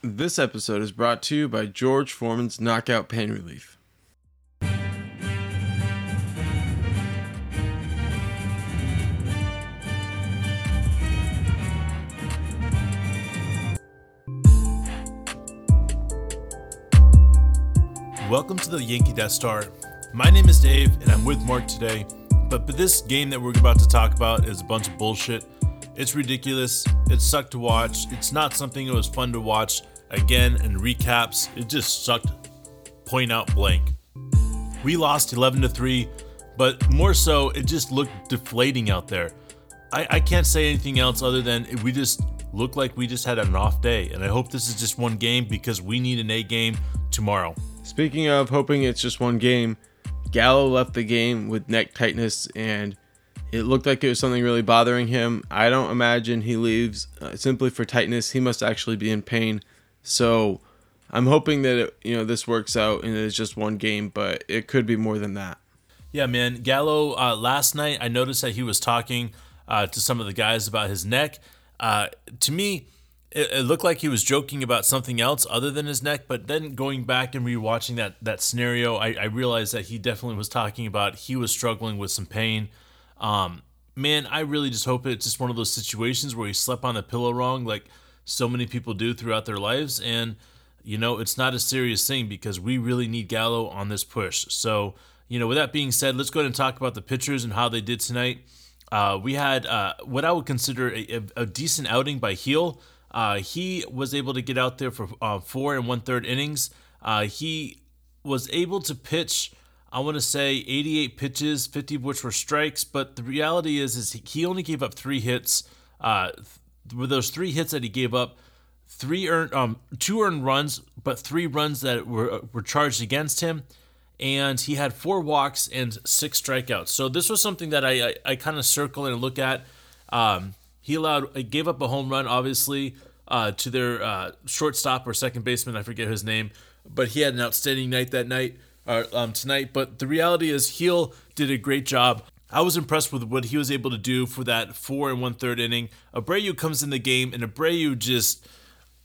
This episode is brought to you by George Foreman's Knockout Pain Relief. Welcome to the Yankee Death Star. My name is Dave, and I'm with Mark today. But, but this game that we're about to talk about is a bunch of bullshit. It's ridiculous. It sucked to watch. It's not something that was fun to watch. Again, and recaps, it just sucked. Point out blank. We lost 11 to 3, but more so, it just looked deflating out there. I, I can't say anything else other than we just looked like we just had an off day. And I hope this is just one game because we need an A game tomorrow. Speaking of hoping it's just one game, Gallo left the game with neck tightness and it looked like it was something really bothering him. I don't imagine he leaves uh, simply for tightness. He must actually be in pain. So I'm hoping that it, you know this works out and it's just one game, but it could be more than that. Yeah, man. Gallo, uh, last night I noticed that he was talking uh, to some of the guys about his neck. Uh, to me, it, it, looked like he was joking about something else other than his neck. But then going back and rewatching that that scenario, I, I realized that he definitely was talking about he was struggling with some pain. Um, man, I really just hope it's just one of those situations where he slept on the pillow wrong, like so many people do throughout their lives, and you know it's not a serious thing because we really need Gallo on this push. So you know, with that being said, let's go ahead and talk about the pitchers and how they did tonight. Uh, we had uh, what I would consider a, a, a decent outing by Gil. Uh, he was able to get out there for uh, four and one third innings. Uh, he was able to pitch, I want to say, 88 pitches, 50 of which were strikes. But the reality is, is he only gave up three hits. Uh, with those three hits that he gave up, three earned, um, two earned runs, but three runs that were were charged against him. And he had four walks and six strikeouts. So this was something that I I, I kind of circle and look at. Um, he allowed, gave up a home run, obviously, uh, to their uh, shortstop or second baseman. I forget his name, but he had an outstanding night that night, uh, um, tonight. But the reality is, Gil did a great job. I was impressed with what he was able to do for that four and one third inning. Abreu comes in the game, and Abreu just,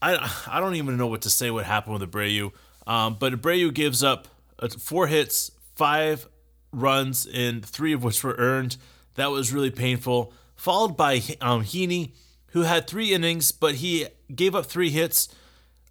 I, I don't even know what to say what happened with Abreu. Um, but Abreu gives up uh, four hits, five runs, and three of which were earned. That was really painful followed by um, Heaney, who had three innings, but he gave up three hits,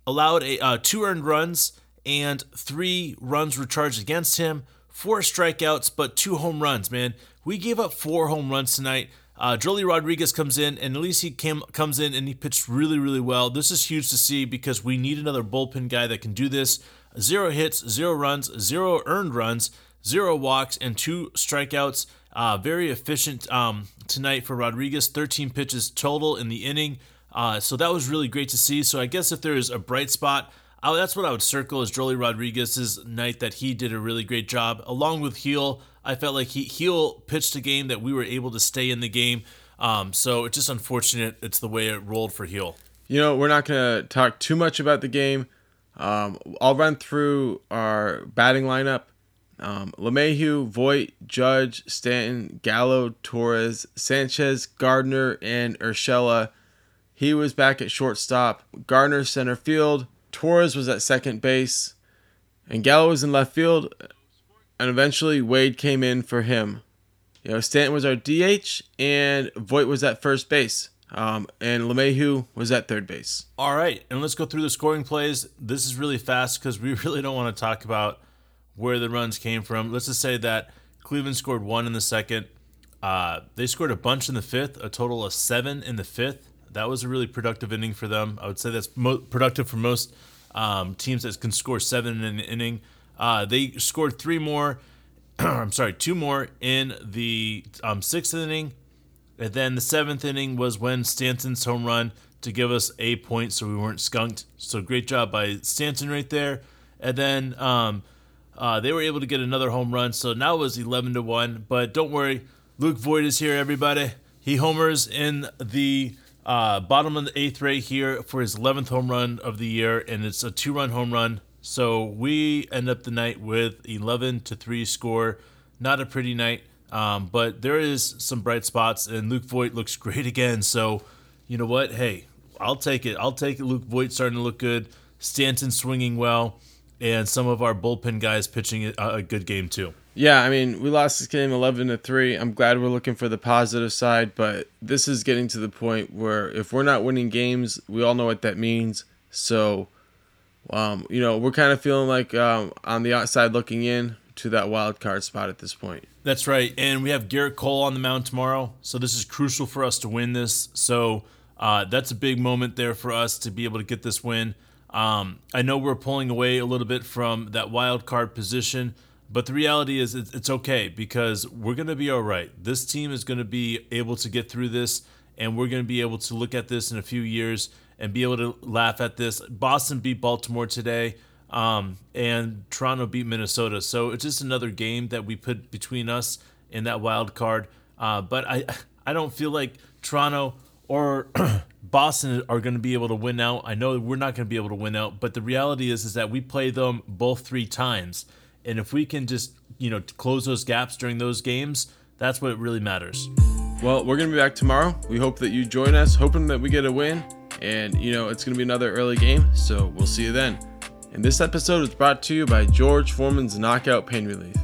allowed a, uh, two earned runs, and three runs were charged against him. Four strikeouts, but two home runs, man. We gave up four home runs tonight. Uh, Joely Rodriguez comes in, and at least he came, comes in and he pitched really, really well. This is huge to see because we need another bullpen guy that can do this. Zero hits, zero runs, zero earned runs, zero walks, and two strikeouts. Uh, very efficient um, tonight for Rodriguez, 13 pitches total in the inning. Uh, so that was really great to see. So I guess if there is a bright spot, I, that's what I would circle as Joely Rodriguez's night that he did a really great job. Along with Gil. I felt like he Gil pitched a game that we were able to stay in the game. Um, so it's just unfortunate it's the way it rolled for Gil. You know, we're not going to talk too much about the game. Um, I'll run through our batting lineup. Um, LeMahieu, Voit, Judge, Stanton, Gallo, Torres, Sanchez, Gardner, and Urshela. He was back at shortstop. Gardner center field. Torres was at second base. And Gallo was in left field. And eventually Wade came in for him. You know, Stanton was our DH, and Voit was at first base. Um, and LeMahieu was at third base. All right, and let's go through the scoring plays. This is really fast because we really don't want to talk about – where the runs came from. Let's just say that Cleveland scored one in the second. Uh, they scored a bunch in the fifth, a total of seven in the fifth. That was a really productive inning for them. I would say that's mo- productive for most um, teams that can score seven in an inning. Uh, they scored three more. I'm sorry, two more in the um, sixth inning, and then the seventh inning was when Stanton's home run to give us a point, so we weren't skunked. So great job by Stanton right there. And then um, uh, they were able to get another home run, so now it was 11 to 1. But don't worry, Luke Voit is here, everybody. He homers in the uh, bottom of the eighth right here for his 11th home run of the year, and it's a two run home run. So we end up the night with 11 to 3 score. Not a pretty night, um, but there is some bright spots, and Luke Voit looks great again. So, you know what? Hey, I'll take it. I'll take it. Luke Voit starting to look good. Stanton swinging well, and some of our bullpen guys pitching a good game too. Yeah, I mean, we lost this game 11 to 3. I'm glad we're looking for the positive side, but this is getting to the point where if we're not winning games, we all know what that means. So, um, you know, we're kind of feeling like um, on the outside looking in to that wild card spot at this point. That's right. And we have Gerrit Cole on the mound tomorrow. So this is crucial for us to win this. So uh, that's a big moment there for us to be able to get this win. Um, I know we're pulling away a little bit from that wild card position, but the reality is it's, okay because we're going to be all right. This team is going to be able to get through this, and we're going to be able to look at this in a few years and be able to laugh at this. Boston beat Baltimore today. Um, and Toronto beat Minnesota. So it's just another game that we put between us in that wild card. Uh, but I, I don't feel like Toronto or Boston are going to be able to win out. I know we're not going to be able to win out, but the reality is is that we play them both three times, and if we can just you know close those gaps during those games, that's what really matters. Well, we're going to be back tomorrow. We hope that you join us, hoping that we get a win, and you know it's going to be another early game. So we'll see you then. And this episode is brought to you by George Foreman's Knockout Pain Relief.